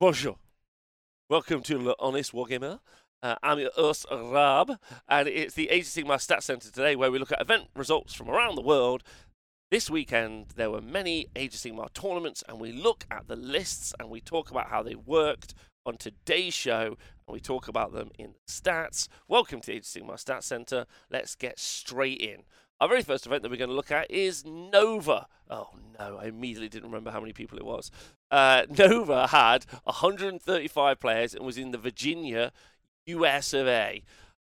Bonjour. Welcome to Le Honest Wargamer. Uh, I'm your host, Rab, and it's the Age of Sigmar Stat Center today where we look at event results from around the world. This weekend, there were many Age of Sigmar tournaments, and we look at the lists and we talk about how they worked on today's show, and we talk about them in stats. Welcome to Age of Sigmar Stats Center. Let's get straight in. Our very first event that we're going to look at is Nova. Oh no, I immediately didn't remember how many people it was. Uh, Nova had 135 players and was in the Virginia US of A.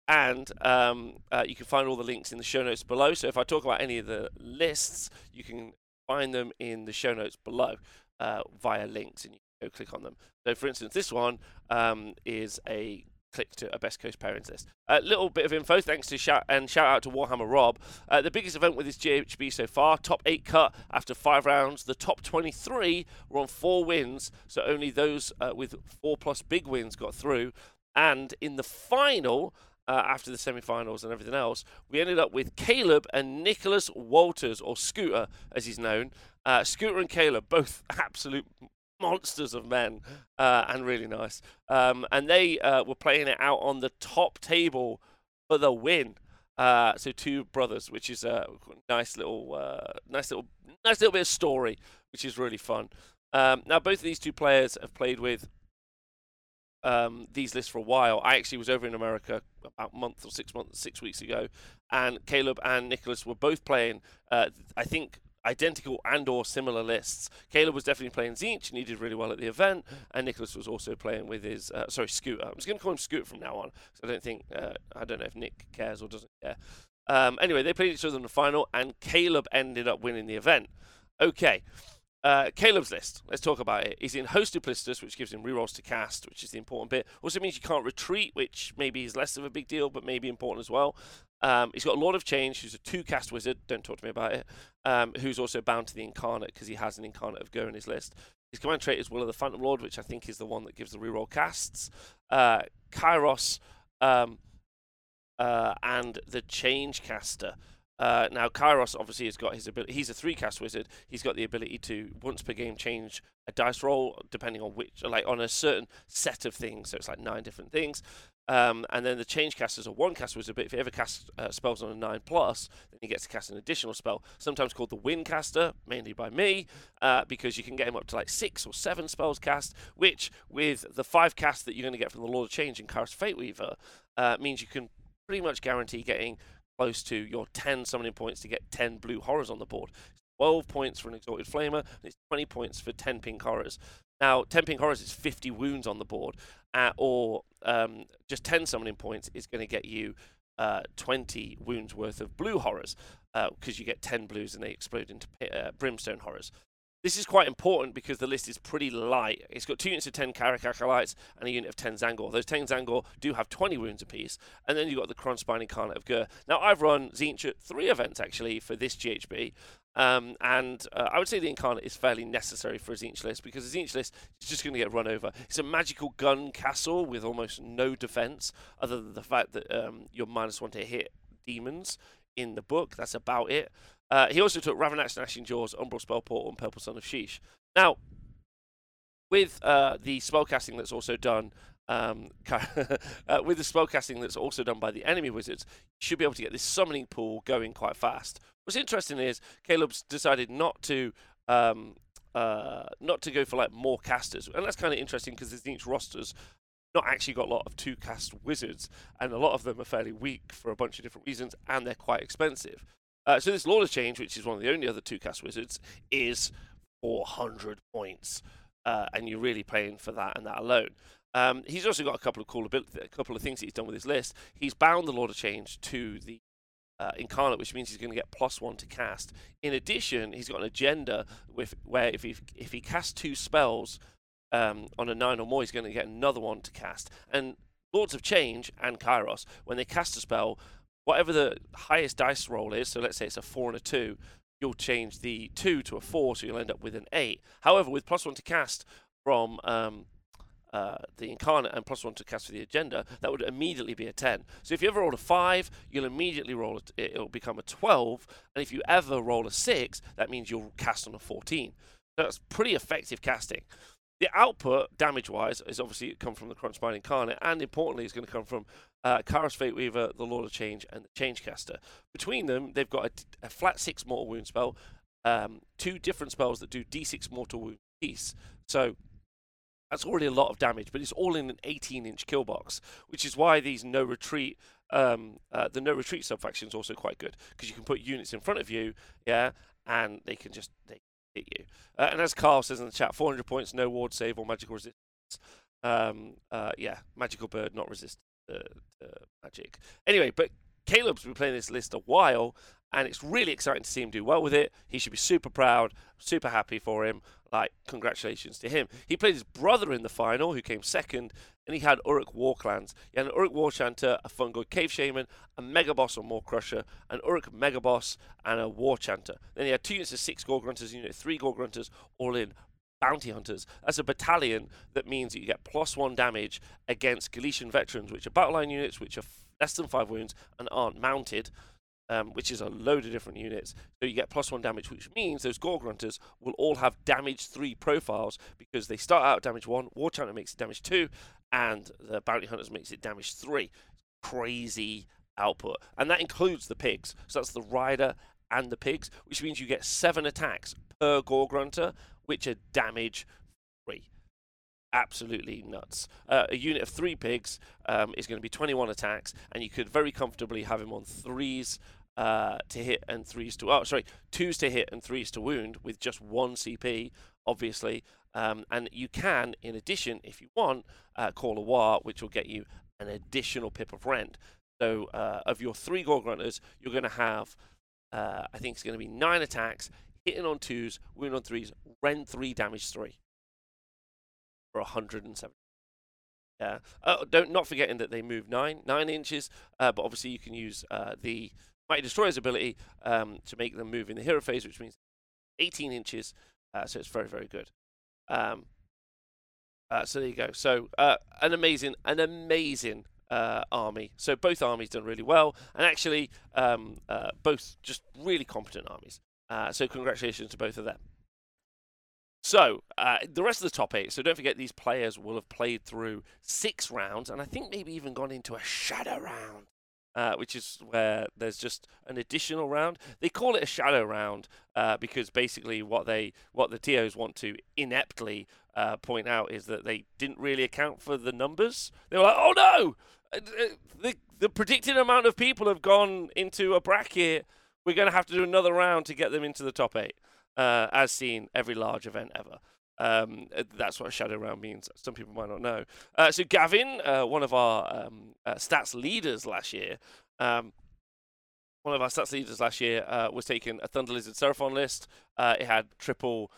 And um, uh, you can find all the links in the show notes below. So if I talk about any of the lists, you can find them in the show notes below uh, via links and you can go click on them. So for instance, this one um, is a click to a Best Coast Pairings list. A little bit of info, thanks to shout and shout out to Warhammer Rob. Uh, the biggest event with his GHB so far, top eight cut after five rounds. The top 23 were on four wins, so only those uh, with four plus big wins got through. And in the final, uh, after the semi-finals and everything else, we ended up with Caleb and Nicholas Walters, or Scooter as he's known. Uh, Scooter and Caleb, both absolute monsters of men uh, and really nice. Um, and they uh, were playing it out on the top table for the win. Uh, so two brothers, which is a nice little, uh, nice little, nice little bit of story, which is really fun. Um, now both of these two players have played with um, these lists for a while. I actually was over in America about a month or six months, six weeks ago, and Caleb and Nicholas were both playing. Uh, I think identical and or similar lists. Caleb was definitely playing Tzeentch and he did really well at the event, and Nicholas was also playing with his uh, sorry Scooter. I'm just going to call him Scooter from now on. I don't think uh, I don't know if Nick cares or doesn't care. Um, anyway, they played each other in the final, and Caleb ended up winning the event. Okay. Uh, Caleb's list. Let's talk about it. He's in Host Duplicitous, which gives him rerolls to cast, which is the important bit. Also means you can't retreat, which maybe is less of a big deal, but maybe important as well. Um, he's got a Lord of Change, who's a two cast wizard. Don't talk to me about it. Um, who's also bound to the Incarnate because he has an Incarnate of Ghur in his list. His command trait is Will of the Phantom Lord, which I think is the one that gives the reroll casts. Uh, Kairos um, uh, and the Change Caster. Uh, now, Kairos obviously has got his ability. He's a three cast wizard. He's got the ability to once per game change a dice roll depending on which, like on a certain set of things. So it's like nine different things. Um, and then the change casters are one caster cast wizard, but if he ever casts uh, spells on a 9 plus, then he gets to cast an additional spell, sometimes called the Win Caster, mainly by me, uh, because you can get him up to like 6 or 7 spells cast, which with the 5 cast that you're going to get from the Lord of Change and Kairos Fate Weaver, uh, means you can pretty much guarantee getting close to your 10 summoning points to get 10 blue horrors on the board. 12 points for an Exalted Flamer, and it's 20 points for 10 pink horrors. Now, 10 pink horrors is 50 wounds on the board, uh, or um, just 10 summoning points is going to get you uh, 20 wounds worth of blue horrors, because uh, you get 10 blues and they explode into uh, brimstone horrors. This is quite important because the list is pretty light. It's got two units of 10 Kairic Acolytes and a unit of 10 Tzaangor. Those 10 Tzaangor do have 20 wounds apiece. And then you've got the Krondspine Incarnate of Ghur. Now, I've run Tzeentch at three events actually for this GHB. Um, and uh, I would say the Incarnate is fairly necessary for a Tzeentch because Tzeentch is just going to get run over. It's a magical gun castle with almost no defense, other than the fact that um, you're minus one to hit demons in the book. That's about it. Uh, he also took Ravenak's, Gnashing Jaws, Umbral Spell Portal, and Purple Sun of Shyish. Now, with uh, the spellcasting that's also done, um, uh, with the spellcasting that's also done by the enemy wizards, you should be able to get this summoning pool going quite fast. What's interesting is Caleb's decided not to um, uh, not to go for like more casters, and that's kind of interesting because there's each rosters not actually got a lot of two cast wizards, and a lot of them are fairly weak for a bunch of different reasons, and they're quite expensive. Uh, so this Lord of Change, which is one of the only other two cast wizards, is 400 points, uh, and you're really paying for that and that alone. Um, he's also got a couple of cool ability, a couple of things that he's done with his list. He's bound the Lord of Change to the uh, incarnate, which means he's going to get plus one to cast. In addition, he's got an agenda with where if he if he casts two spells um, on a nine or more, he's going to get another one to cast. And Lords of Change and Kairos, when they cast a spell, whatever the highest dice roll is, so let's say it's a four and a two, you'll change the two to a four, so you'll end up with an eight. However, with plus one to cast from um, uh, the incarnate and plus one to cast for the agenda, that would immediately be a 10. So if you ever roll a 5, you'll immediately roll it, it'll become a 12. And if you ever roll a 6, that means you'll cast on a 14. So that's pretty effective casting. The output, damage-wise, is obviously come from the Krondspine Incarnate, and importantly, is going to come from uh, Kairos Fate Weaver, the Lord of Change, and the Changecaster. Between them, they've got a, a flat six mortal wound spell, um, two different spells that do d6 mortal wound piece. So that's already a lot of damage, but it's all in an 18-inch kill box, which is why these no retreat, um, uh, the no retreat subfaction is also quite good because you can put units in front of you, yeah, and they can just they hit you. Uh, and as Carl says in the chat, 400 points, no ward save or magical resistance. Um, uh, yeah, magical bird, not resist magic. Anyway, but Caleb's been playing this list a while, and it's really exciting to see him do well with it. He should be super proud, super happy for him. Like, congratulations to him. He played his brother in the final, who came second, and he had Orruk Warclans. He had an Orruk War Chanter, a Fungoid Cave Shaman, a Mega Boss or Maw-Krusha, an Orruk Mega Boss, and a War Chanter. Then he had two units of six Gore Grunters, unit three Gore Grunters, all in bounty hunters. That's a battalion that means that you get plus one damage against Galletian veterans, which are battle line units, which are less than five wounds and aren't mounted um, which is a load of different units. So you get plus one damage, which means those Gore Grunters will all have damage three profiles because they start out damage one, War Chanter makes it damage two, and the Bounty Hunters makes it damage three. Crazy output. And that includes the pigs. So that's the Rider and the pigs, which means you get seven attacks per Gore Grunter, which are damage three absolutely nuts. Uh, a unit of three pigs um, is going to be 21 attacks, and you could very comfortably have him on threes uh, to hit and threes to oh sorry twos to hit and threes to wound with just one CP obviously um, and you can in addition if you want uh, call a war which will get you an additional pip of rent. so uh, of your three gore grunters you're going to have uh, I think it's going to be nine attacks hitting on twos wound on threes rend three damage three for 170 yeah. Uh, don't not forgetting that they move nine nine inches, uh, but obviously you can use uh, the Mighty Destroyer's ability um, to make them move in the hero phase, which means 18 inches. Uh, so it's very, very good. Um, uh, so there you go. So uh, an amazing, an amazing army. So both armies done really well, and actually um, both just really competent armies. So congratulations to both of them. So the rest of the top eight. So don't forget these players will have played through six rounds, and I think maybe even gone into a shadow round uh, which is where there's just an additional round. They call it a shadow round uh, because basically what they what the TOs want to ineptly uh, point out is that they didn't really account for the numbers. They were like, oh no, uh, uh, the the predicted amount of people have gone into a bracket. We're going to have to do another round to get them into the top eight, uh, as seen every large event ever. Um, uh, that's what a shadow round means. Some people might not know. Uh, so Gavin, uh, one of our um, uh, stats leaders last year, um, one of our stats leaders last year uh, was taking a Thunder Lizard Seraphon list. Uh, it had triple,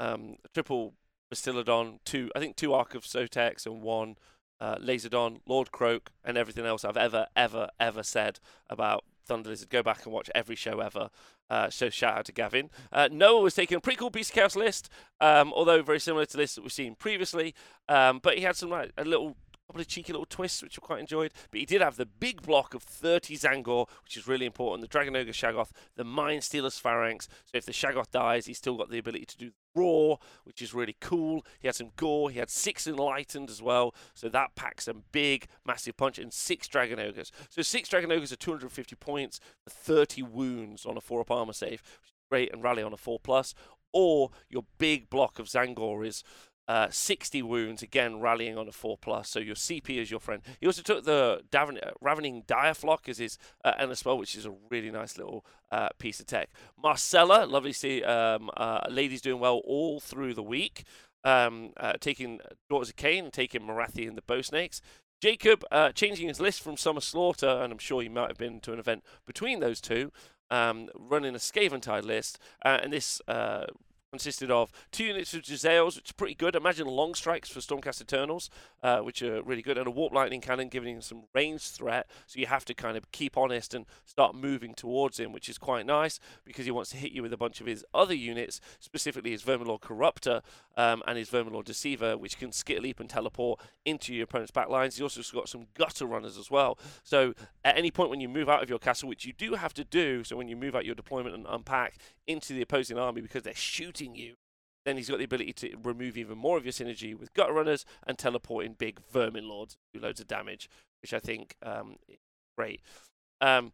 um, triple Bastiladon, two I think two Ark of Sotex and one Laserdon, Lord Kroak, and everything else I've ever ever ever said about Thunder Lizard. Go back and watch every show ever. Uh, so shout out to Gavin. Uh, Noah was taking a pretty cool Beast Chaos list, um, although very similar to this that we've seen previously. Um, but he had some like a little couple of cheeky little twists which I quite enjoyed. But he did have the big block of 30 Tzaangor, which is really important. The Dragon Ogre Shaggoth, the Mind Stealer's Phalanx. So if the Shaggoth dies, he's still got the ability to do Raw, which is really cool. He had some Gore. He had six Enlightened as well. So that packs some big, massive punch and six Dragon Ogres. So six Dragon Ogres are 250 points, 30 wounds on a 4 up armor save, which is great, and rally on a 4 plus. Or your big block of Tzaangor is uh, 60 wounds, again rallying on a 4 plus, so your CP is your friend. He also took the Daven- uh, Ravening Direflock as his uh, as well, which is a really nice little uh, piece of tech. Marcella, lovely to see um, uh, ladies doing well all through the week, um, uh, taking Daughters of Khaine, taking Morathi and the Bow Snakes. Jacob changing his list from Summer Slaughter, and I'm sure he might have been to an event between those two, um, running a Skaventide list, and this consisted of two units of Jezzails, which is pretty good. Imagine long strikes for Stormcast Eternals, uh, which are really good, and a Warp Lightning Cannon giving him some range threat. So you have to kind of keep honest and start moving towards him, which is quite nice because he wants to hit you with a bunch of his other units, specifically his Verminlord Corruptor um, and his Verminlord Deceiver, which can skit leap and teleport into your opponent's backlines. He's also got some Gutter Runners as well. So at any point when you move out of your castle, which you do have to do, so when you move out your deployment and unpack into the opposing army because they're shooting you then he's got the ability to remove even more of your synergy with gut runners and teleporting big vermin lords, do loads of damage, which I think um, is great. Um,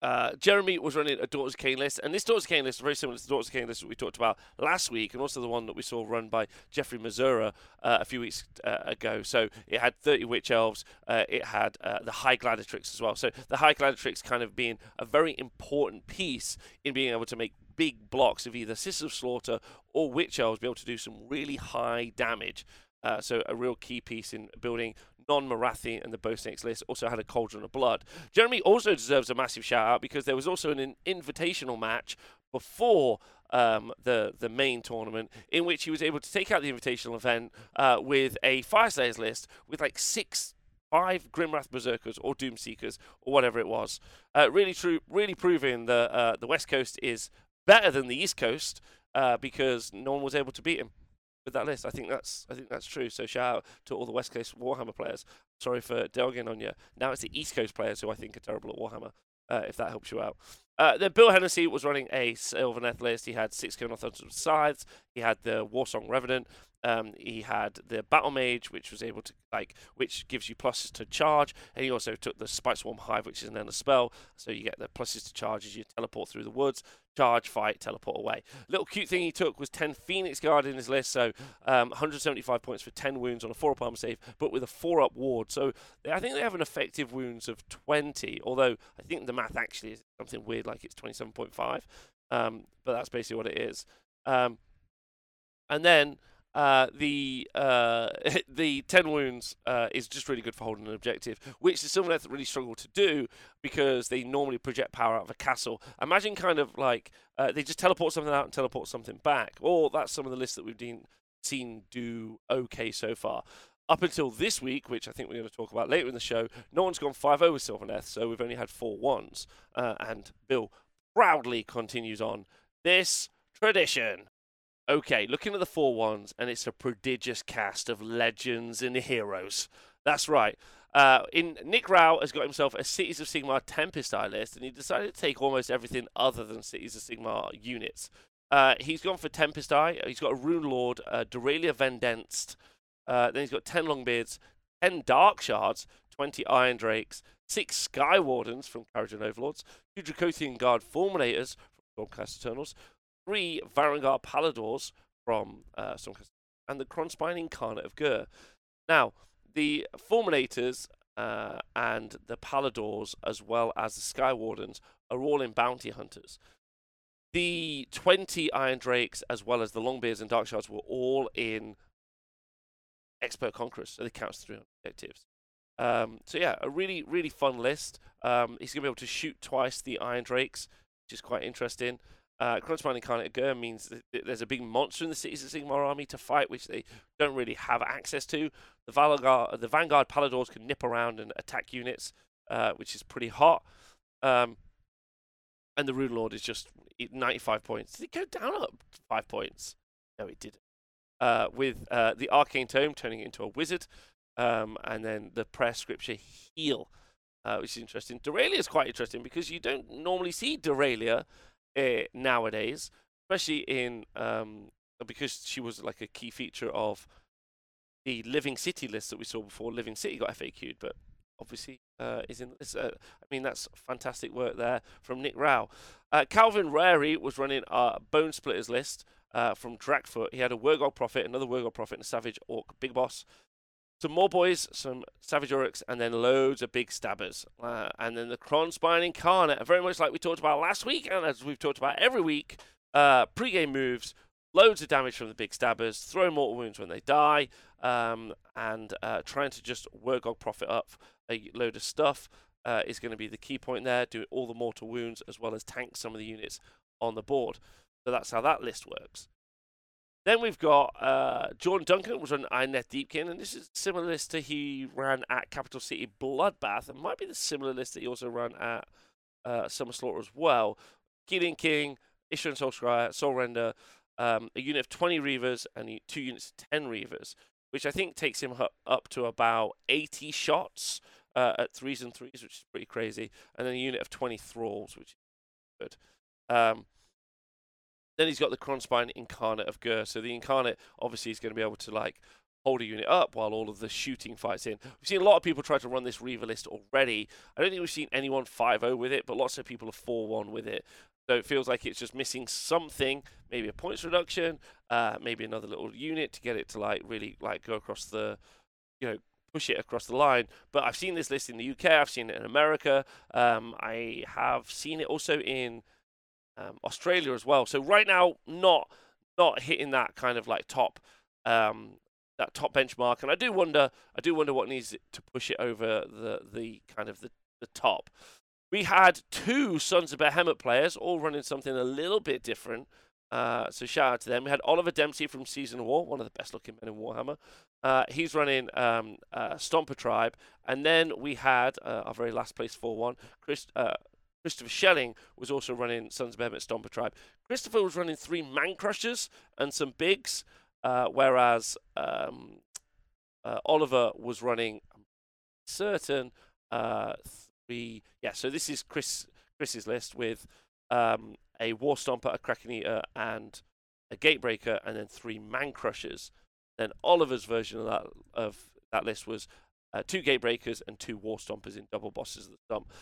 uh, Jeremy was running a Daughters of Khaine list, and this Daughters of Khaine list is very similar to the Daughters of Khaine list that we talked about last week, and also the one that we saw run by Jeffrey Mazura uh, a few weeks uh, ago. So it had 30 Witch Elves, uh, it had uh, the High Gladiatrix as well. So the High Gladiatrix kind of being a very important piece in being able to make big blocks of either Sisters of Slaughter or Witch Elves, be able to do some really high damage. Uh, so a real key piece in building non-Morathi and the Bow list also had a Cauldron of Blood. Jeremy also deserves a massive shout out because there was also an invitational match before um, the the main tournament in which he was able to take out the invitational event uh, with a Fyreslayers list with like six five Grimwrath Berserkers or Doomseekers or whatever it was. Uh, really true, really proving that uh, the West Coast is better than the East Coast uh, because no one was able to beat him with that list. I think that's I think that's true. So shout out to all the West Coast Warhammer players. Sorry for delving on you. Now it's the East Coast players who I think are terrible at Warhammer. Uh, if that helps you out. Uh, then Bill Hennessy was running a Sylvaneth list. He had six Kilnothons Scythes. He had the Warsong Revenant. Um, he had the Battle Mage, which was able to like, which gives you pluses to charge, and he also took the Spiteswarm Hive, which is then a spell, so you get the pluses to charge as you teleport through the woods, charge, fight, teleport away. Little cute thing he took was 10 Phoenix Guard in his list, so um, 175 points for 10 wounds on a 4 up armor save, but with a 4 up ward. So I think they have an effective wounds of 20, although I think the math actually is something weird, like it's 27.5, um, but that's basically what it is. Um, and then uh, the uh, the ten wounds uh, is just really good for holding an objective, which the Sylvaneth really struggle to do because they normally project power out of a castle. Imagine kind of like uh, they just teleport something out and teleport something back, or that's some of the lists that we've seen do okay so far. Up until this week, which I think we're going to talk about later in the show, no one's gone 5 0 with Sylvaneth, so we've only had four ones. Uh, and Bill proudly continues on this tradition. Okay, looking at the four ones, and it's a prodigious cast of legends and heroes. That's right. Uh, in Nick Rao has got himself a Cities of Sigmar Tempest Eye list, and he decided to take almost everything other than Cities of Sigmar units. Uh, he's gone for Tempest Eye. He's got a Rune Lord, uh, Dorelia Vendenced. Uh, then he's got 10 Longbeards, 10 Dark Shards, 20 Iron Drakes, 6 Sky Wardens from Kharadron Overlords, 2 Dracothian Guard Fulminators from Stormcast Eternals, three Vanguard Palladors from uh, Stormcast, and the Krondspine Incarnate of Ghur. Now, the Fulminators uh, and the Palladors, as well as the Sky Wardens, are all in Bounty Hunters. The 20 Iron Drakes, as well as the Longbeards and Dark Shards, were all in Expert Conquerors, so they count as 300 objectives. Um, so yeah, a really, really fun list. Um, he's going to be able to shoot twice the Iron Drakes, which is quite interesting. Uh, Krondspine Incarnate Ghur means there's a big monster in the Cities of Sigmar army to fight, which they don't really have access to. The Vanguard, the Vanguard Palladors can nip around and attack units, uh, which is pretty hot. Um, and the Rune Lord is just 95 points. Did it go down up five points? No, it didn't. Uh, with uh, the Arcane Tome turning into a wizard, um, and then the Prayer Scripture Heal, uh, which is interesting. Dorelia is quite interesting because you don't normally see Dorelia uh, nowadays, especially in um, because she was like a key feature of the Living City list that we saw before. Living City got FAQ'd, but obviously uh, is in this. Uh, I mean, that's fantastic work there from Nick Rao. Uh, Calvin Rary was running a Bone Splitters list uh, from Drakkfoot. He had a Wurrgog Prophet, another Wurrgog Prophet, and a Savage Orc Big Boss some more boys, some Savage Orruks, and then loads of big stabbers. Uh, and then the Krondspine Incarnate, very much like we talked about last week, and as we've talked about every week, uh, pre-game moves, loads of damage from the big stabbers, throw mortal wounds when they die, um, and uh, trying to just Wurrgog Prophet up a load of stuff uh, is going to be the key point there, do all the mortal wounds as well as tank some of the units on the board. So that's how that list works. Then we've got uh, Jordan Duncan was on Idoneth Deepkin, and this is similar list to he ran at Capital City Bloodbath. It might be the similar list that he also ran at uh, Summer Slaughter as well. Gideon King, Isharann Soulscryer, Soul Render, um, a unit of 20 Reavers, and two units of 10 Reavers, which I think takes him up to about 80 shots uh, at threes and threes, which is pretty crazy, and then a unit of 20 Thralls, which is good. Um, Then he's got the Krondspine Incarnate of Ghur. So the Incarnate obviously is going to be able to like hold a unit up while all of the shooting fights in. We've seen a lot of people try to run this Reaver list already. I don't think we've seen anyone 5-0 with it, but lots of people are 4-1 with it. So it feels like it's just missing something, maybe a points reduction, uh, maybe another little unit to get it to like really like go across the, you know, push it across the line. But I've seen this list in the UK, I've seen it in America, um, I have seen it also in um, Australia as well. So right now, not not hitting that kind of like top um, that top benchmark, and I do wonder, I do wonder what needs to push it over the the kind of the, the top. We had two Sons of Behemat players, all running something a little bit different. Uh, so shout out to them. We had Oliver Dempsey from Season War, one of the best looking men in Warhammer. Uh, he's running um, uh, Stomper Tribe. And then we had uh, our very last place 4 1, Chris, uh, Christopher Schelling was also running Sons of Behemat Stomper Tribe. Christopher was running three Man Crushers and some Bigs, uh, whereas um, Oliver was running certain we yeah. So this is Chris Chris's list with um, a War Stomper, a Kraken Eater, and a Gatebreaker, and then three Man Crushers. Then Oliver's version of that of that list was uh, two Gatebreakers and two War Stompers in double bosses of the stomp.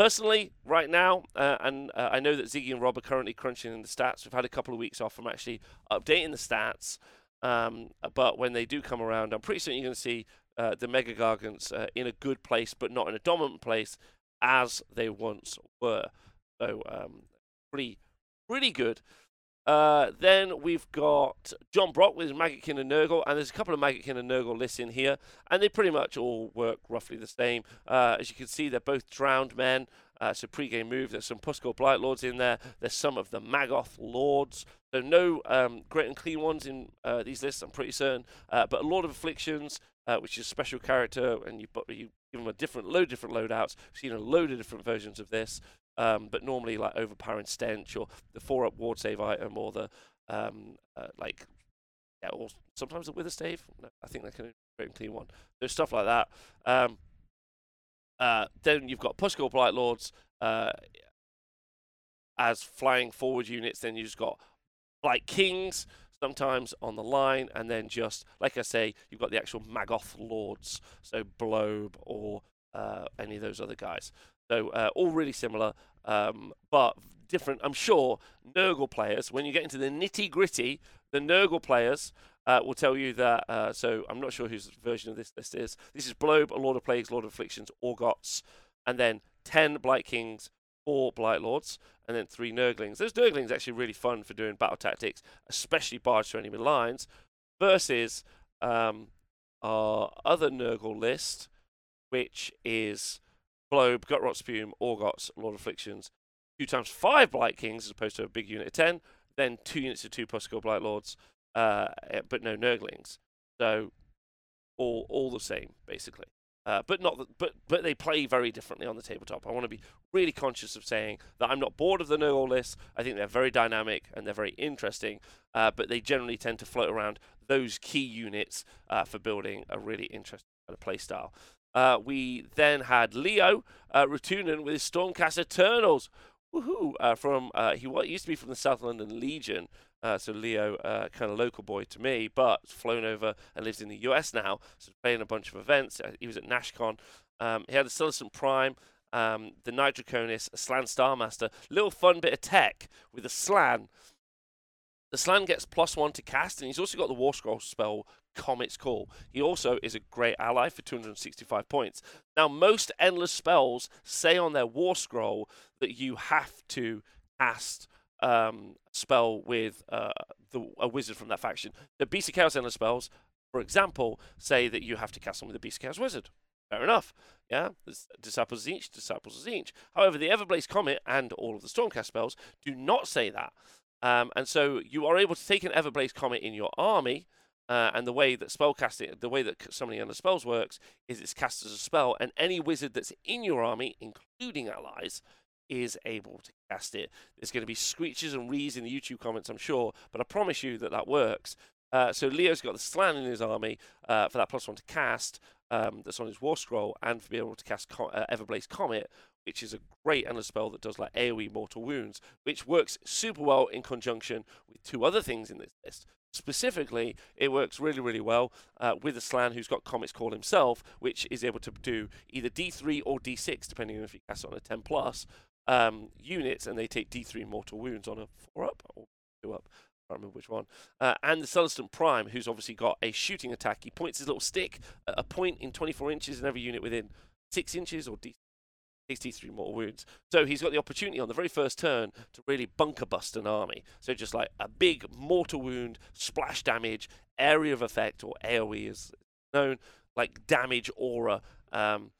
Personally, right now, uh, and uh, I know that Ziggy and Rob are currently crunching in the stats. We've had a couple of weeks off from actually updating the stats. Um, but when they do come around, I'm pretty certain you're going to see uh, the Mega Gargants uh, in a good place, but not in a dominant place as they once were. So, um, pretty, pretty good. Uh, then we've got John Brock with Maggotkin and Nurgle, and there's a couple of Maggotkin and Nurgle lists in here, and they pretty much all work roughly the same. Uh, as you can see, they're both drowned men. Uh, a pre-game move. There's some Pusgoyle Blight Lords in there. There's some of the Maggoth Lords. So no um, Great Unclean Ones in uh, these lists, I'm pretty certain. Uh, but a Lord of Afflictions, uh, which is a special character, and you, you give them a different load different loadouts. We've seen a load of different versions of this, um, but normally like overpowering stench or the four up ward save item or the um, uh, like yeah, or sometimes the wither stave. No, I think that can and clean one. There's stuff like that. Um, uh, then you've got Pusgoyle Blight Lords uh, as flying forward units. Then you've just got Blight Kings, sometimes on the line, and then just like I say, you've got the actual Maggoth Lords, so Bloab or uh, any of those other guys. So uh, all really similar, um, but different. I'm sure Nurgle players, when you get into the nitty gritty, the Nurgle players uh, will tell you that. Uh, so I'm not sure whose version of this list is. This is Bloab, a Lord of Plagues, Lord of Afflictions, Orghotts, and then ten Blight Kings, four Blight Lords, and then three Nurglings. Those Nurglings are actually really fun for doing battle tactics, especially barge through enemy lines, versus um, our other Nurgle list, which is Bloab, Gutrot Spume, Orghotts, Lord Afflictions, two times five Blight Kings as opposed to a big unit of ten, then two units of two Pusgoyle Blight Lords, uh, eh, but no Nurglings. So all all the same, basically. Uh, but not the, but but they play very differently on the tabletop. I want to be really conscious of saying that I'm not bored of the Nurgle list. I think they're very dynamic and they're very interesting, uh, but they generally tend to float around those key units uh, for building a really interesting kind of play style. Uh, we then had Leo uh, Rutunen with his Stormcast Eternals. Woohoo! Uh, from uh, he used to be from the South London Legion, uh, so Leo, uh, kind of local boy to me, but flown over and lives in the US now. So playing a bunch of events. Uh, he was at NashCon. Um, he had a Celestant Prime, um, the Knight Draconis, a Slann Starmaster. Little fun bit of tech with a Slann. The Slann gets plus one to cast, and he's also got the War Scroll spell Comet's Call. He also is a great ally for 265 points. Now, most endless spells say on their War Scroll that you have to cast um, spell with uh, the, a wizard from that faction. The Beast of Chaos Endless spells, for example, say that you have to cast them with a Beast of Chaos wizard. Fair enough. Yeah, Disciples of Tzeentch, Disciples of Tzeentch. However, the Everblaze Comet and all of the Stormcast spells do not say that. Um, and so you are able to take an Everblaze Comet in your army, uh, and the way that spellcasting, the way that summoning under spells works, is it's cast as a spell, and any wizard that's in your army, including allies, is able to cast it. There's going to be screeches and rees in the YouTube comments, I'm sure, but I promise you that that works. Uh, so Leo's got the Slann in his army uh, for that plus one to cast um, that's on his War Scroll, and for being able to cast Com- uh, Everblaze Comet, which is a great endless spell that does like AoE Mortal Wounds, which works super well in conjunction with two other things in this list. Specifically, it works really, really well uh, with the Slann who's got Comet's Call himself, which is able to do either D3 or D6, depending on if he casts on a 10 plus um, units, and they take D3 mortal wounds on a 4 up or 2 up. I can't remember which one. Uh, and the Celestant Prime, who's obviously got a shooting attack. He points his little stick at a point in 24 inches in every unit within 6 inches or D 63 mortal wounds. So he's got the opportunity on the very first turn to really bunker bust an army. So just like a big mortal wound, splash damage, area of effect, or AoE is known, like damage aura. Um,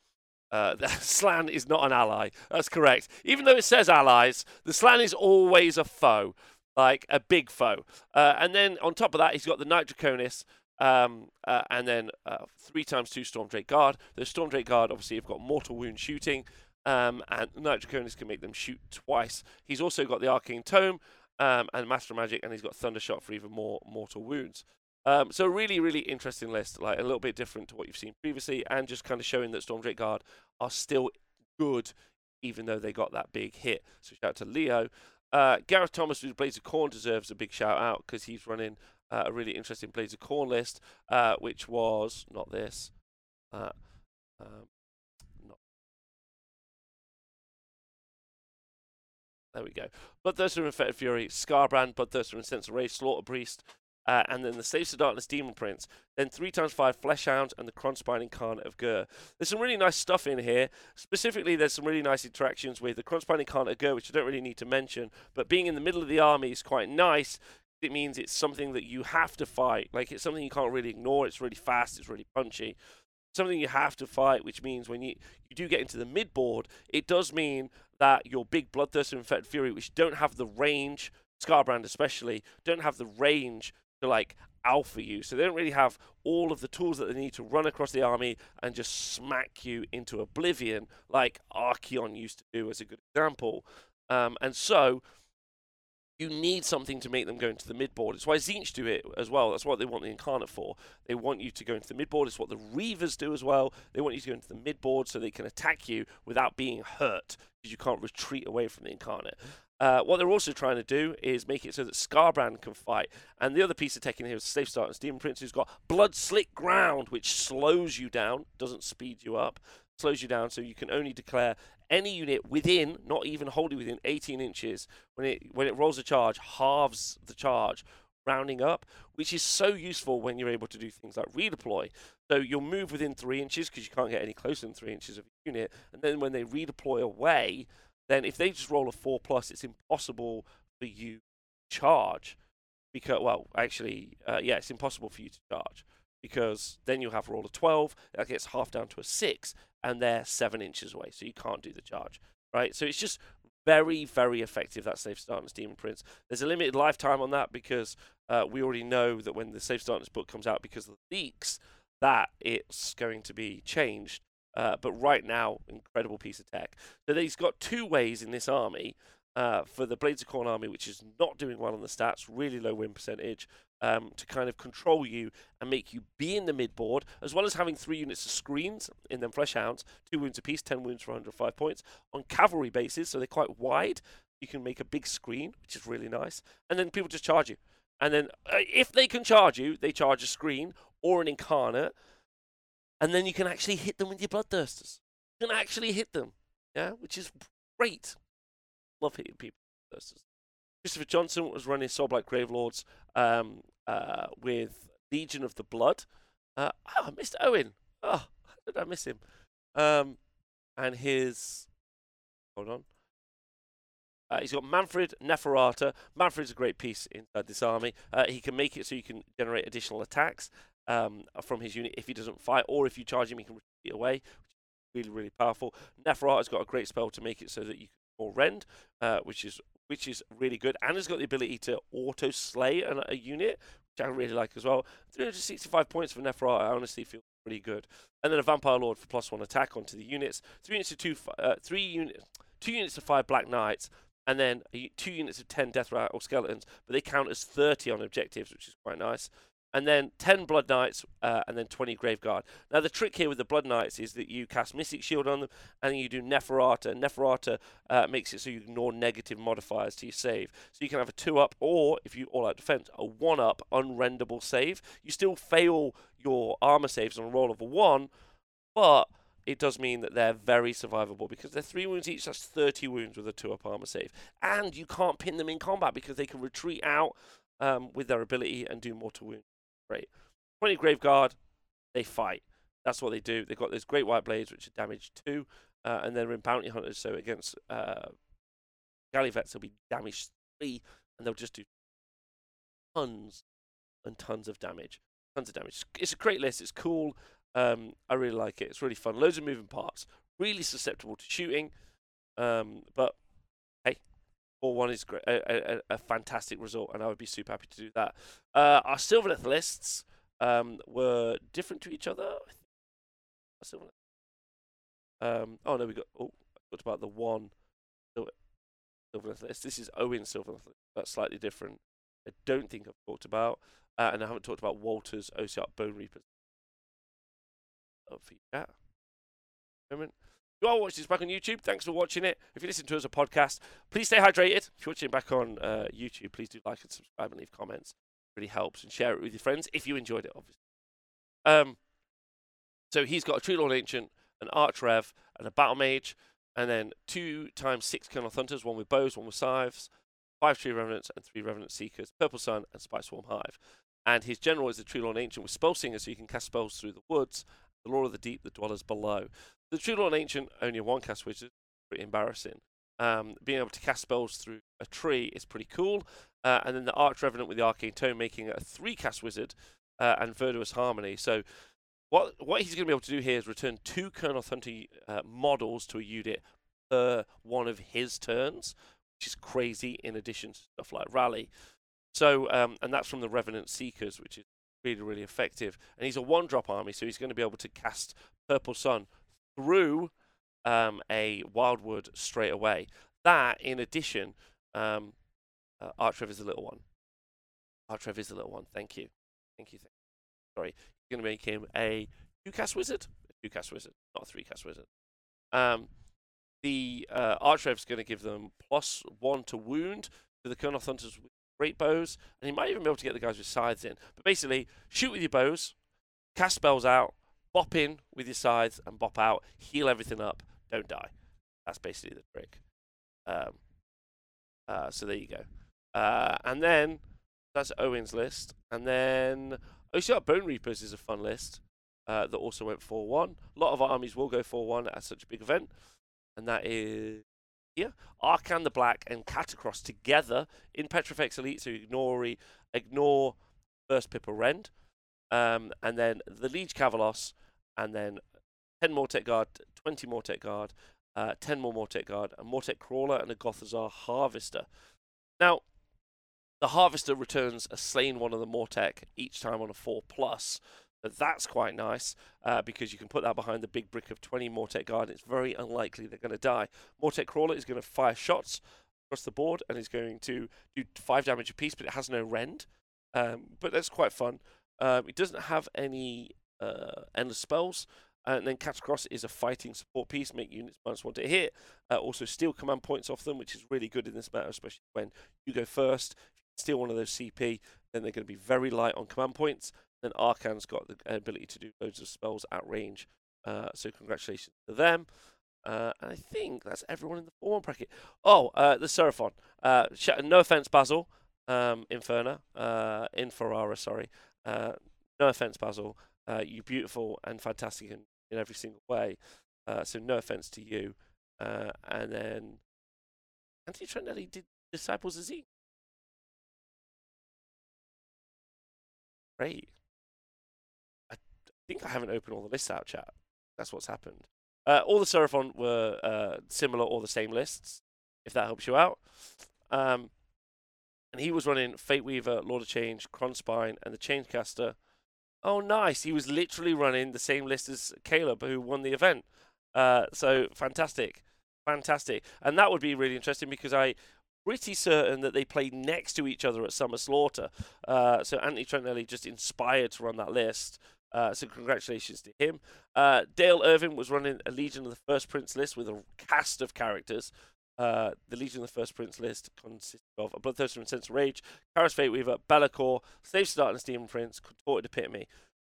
uh, the Slann is not an ally. That's correct. Even though it says allies, the Slann is always a foe, like a big foe. Uh, and then on top of that, he's got the Knight Draconis, um, uh, and then uh, three times two Storm Drake Guard. The Storm Drake Guard obviously have got mortal wound shooting, um, and Knight Draconis can make them shoot twice. He's also got the Arcane Tome um, and Master Magic, and he's got Thundershot for even more mortal wounds. Um, so a really, really interesting list, like a little bit different to what you've seen previously, and just kind of showing that Storm Drake Guard are still good, even though they got that big hit. So shout out to Leo. Uh, Gareth Thomas, who's Blades of Khorne, deserves a big shout out because he's running uh, a really interesting Blades of Khorne list, uh, which was not this. Uh, um, There we go. Bloodthirster Unfettered Fury, Skarbrand, Bloodthirster Insensate Rage, Slaughter Priest, uh, and then the Slaves of Darkness Demon Prince, then 3 times 5 Fleshhound, and the Krondspine Incarnate of Ghur. There's some really nice stuff in here. Specifically, there's some really nice interactions with the Krondspine Incarnate of Ghur, which I don't really need to mention, but being in the middle of the army is quite nice. It means it's something that you have to fight. Like, it's something you can't really ignore. It's really fast, it's really punchy something you have to fight, which means when you, you do get into the mid board, it does mean that your big Bloodthirster and Fury, which don't have the range, Skarbrand especially, don't have the range to like alpha you. So they don't really have all of the tools that they need to run across the army and just smack you into oblivion like Archaon used to do as a good example. Um, and so you need something to make them go into the mid board. It's why Tzeentch do it as well. That's what they want the Incarnate for. They want you to go into the mid board. It's what the Reavers do as well. They want you to go into the mid board so they can attack you without being hurt because you can't retreat away from the Incarnate. Uh, what they're also trying to do is make it so that Skarbrand can fight. And the other piece of tech in here is Safe Start and Demon Prince, who's got Blood Slick Ground, which slows you down, doesn't speed you up, slows you down, so you can only declare any unit within, not even wholly within 18 inches, when it when it rolls a charge, halves the charge, rounding up, which is so useful when you're able to do things like redeploy. So you'll move within three inches because you can't get any closer than three inches of a unit, and then when they redeploy away, then if they just roll a four plus, it's impossible for you to charge. Because well, actually, uh, yeah, it's impossible for you to charge because then you'll have roll a 12 that gets half down to a 6 and they're seven inches away, so you can't do the charge, right? So it's just very, very effective, that Safe Darkness Demon Prince. There's a limited lifetime on that because uh, we already know that when the Safe Darkness book comes out, because of the leaks, that it's going to be changed. Uh, but right now, incredible piece of tech. So he's got two ways in this army uh, for the Blades of Khorne army, which is not doing well on the stats, really low win percentage, um, to kind of control you and make you be in the mid board, as well as having three units of screens in them flesh hounds, two wounds apiece, 10 wounds for 105 points, on cavalry bases, so they're quite wide. You can make a big screen, which is really nice, and then people just charge you. And then uh, if they can charge you, they charge a screen or an incarnate, and then you can actually hit them with your bloodthirsters. You can actually hit them, yeah, which is great. Love hitting people. Christopher Johnson was running Soulblight Gravelords um, uh, with Legion of the Blood. Uh, oh, I missed Owen. Oh, did I miss him? Um, and his. Hold on. Uh, he's got Manfred Neferata. Manfred's a great piece inside this army. Uh, he can make it so you can generate additional attacks um, from his unit if he doesn't fight, or if you charge him, he can retreat away, really, really powerful. Neferata's got a great spell to make it so that you or rend, uh, which is which is really good, and has got the ability to auto slay a, unit, which I really like as well. 365 points for Neferata, I honestly feel pretty good. And then a Vampire Lord for plus one attack onto the units. Three units of two, uh, three units, two units of five Black Knights, and then two units of ten Death Rattle Skeletons, but they count as 30 on objectives, which is quite nice. And then 10 Blood Knights, uh, and then 20 Graveguard. Now, the trick here with the Blood Knights is that you cast Mystic Shield on them, and you do Neferata. Neferata uh, makes it so you ignore negative modifiers to your save. So you can have a 2 up, or if you all out defense, a 1 up unrendable save. You still fail your armor saves on a roll of a 1, but it does mean that they're very survivable because they're three wounds each. That's 30 wounds with a two up armor save. And you can't pin them in combat because they can retreat out um, with their ability and do more to wound. Great. 20 Graveguard, they fight. That's what they do. They've got those Great Wight Blades, which are damage two, uh, and they're in Bounty Hunters, so against uh, Gallivets, they'll be damage three, and they'll just do tons and tons of damage. Tons of damage. It's a great list. It's cool. Um, I really like it. It's really fun. Loads of moving parts. Really susceptible to shooting. Um, but 4 1 is great. A, a, a, fantastic result, and I would be super happy to do that. Uh, our Sylvaneth lists um, were different to each other. Um, oh no, we got. Oh, talked about the one Sylvaneth list. This is Owen Sylvaneth. That's slightly different. I don't think I've talked about, uh, and I haven't talked about Walter's Ossiarch Bone Reapers up for you. Moment. You are watching this back on YouTube. Thanks for watching it. If you listen to us a podcast, please stay hydrated. If you're watching back on uh, YouTube, please do like and subscribe and leave comments. It really helps and share it with your friends if you enjoyed it, obviously. Um, so he's got a Treelord Ancient, an Arch Rev, and a Battle Mage, and then two times six Kurnoth Hunters, one with bows, one with scythes, five Tree Revenants, and three Revenant Seekers, Purple Sun, and Spiteswarm Hive. And his general is a Treelord Ancient with Spell Singer, so you can cast spells through the woods the Lord of the Deep, the Dwellers Below. The Treelord and Ancient, only one cast wizard, pretty embarrassing. Um, being able to cast spells through a tree is pretty cool. Uh, and then the Arch Revenant with the Arcane Tome making a three cast wizard uh, and Verdurous Harmony. So what what he's going to be able to do here is return two Kurnoth Hunter uh, models to a unit per one of his turns, which is crazy in addition to stuff like Rally. So, um, and that's from the Revenant Seekers, which is really, really effective. And he's a one drop army, so he's going to be able to cast Purple Sun through um, a Wildwood straight away. That, in addition, um, uh, Archrev is the little one. Archrev is the little one. Thank you. Thank you. Thank you. Sorry. You're going to make him a two cast wizard? A two cast wizard, not a three cast wizard. Um, the uh, is going to give them plus one to wound to the Kurnoth Hunters great bows, and you might even be able to get the guys with scythes in. But basically, shoot with your bows, cast spells out, bop in with your scythes, and bop out, heal everything up, don't die. That's basically the trick. Um, uh, so there you go. Uh, and then that's Owen's list. And then Ossiarch Bone Reapers is a fun list uh, that also went 4 1. A lot of armies will go 4 1 at such a big event. And that is Arkhan the Black and Katakros together in Petrifex Elite, so ignore, ignore First Pippa Rend. Um, and then the Liege Kavalos, and then 10 Mortek Guard, 20 Mortek Guard, uh, 10 more Mortek Guard, a Mortek Crawler, and a Gothizzar Harvester. Now, the Harvester returns a slain one of the Mortek each time on a 4 plus, but that's quite nice uh, because you can put that behind the big brick of 20 Mortek Guard. It's very unlikely they're going to die. Mortek Crawler is going to fire shots across the board and is going to do 5 damage apiece, but it has no rend. Um, but that's quite fun. Um, it doesn't have any uh, endless spells. And then Katakros is a fighting support piece, make units minus one to hit. Uh, also steal command points off them, which is really good in this matter, especially when you go first. If you steal one of those CP, then they're going to be very light on command points. Then Arkhan's got the ability to do loads of spells at range. Uh, so congratulations to them. Uh, and I think that's everyone in the 4 1 bracket. Oh, uh, the Seraphon. Uh, no offense, Basil. Um, Inferna. Uh, in Ferrara, sorry. Uh, no offense, Basil. Uh, you're beautiful and fantastic in, in every single way. So no offense to you. And then Anthony Trendelli did Disciples of Z. Great think I haven't opened all the lists out, chat. That's what's happened. Uh, all the Seraphon were uh, similar or the same lists, if that helps you out. Um, and he was running Fate Weaver, Lord of Change, Krondspine, and the Changecaster. Oh, nice. He was literally running the same list as Caleb, who won the event. Uh, so fantastic. Fantastic. And that would be really interesting because I pretty certain that they played next to each other at Summer Slaughter. Uh, so Anthony Trentinelli just inspired to run that list. Uh, so congratulations to him. Uh, Dale Irvin was running a Legion of the First Prince list with a cast of characters. Uh, the Legion of the First Prince list consists of a Bloodthirster Insensate Rage, Kairos Fate Weaver, Be'lakor, Slave Start and Demon Prince, Contorted Epitome,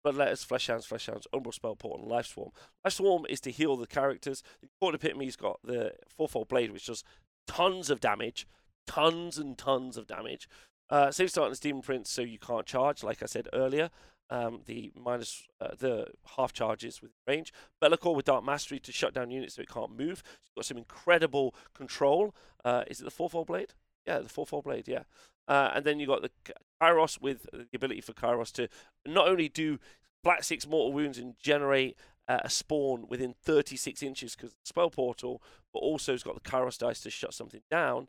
Bloodletters, Fleshhounds, Flesh Hounds, Umbral Spellport, and Life Swarm. Life Swarm is to heal the characters. The Contorted Epitome's got the Fourfold Blade, which does tons of damage, tons and tons of damage. Uh, Slave Start and Demon Prince, so you can't charge, like I said earlier um, the minus uh, the half charges with range. Be'lakor with Dark Mastery to shut down units so it can't move. You've got some incredible control. Uh, is it the fourfold blade? Yeah, the fourfold blade. Yeah, uh, and then you got the Kairos with the ability for Kairos to not only do black six mortal wounds and generate uh, a spawn within 36 inches because spell portal, but also has got the Kairos dice to shut something down.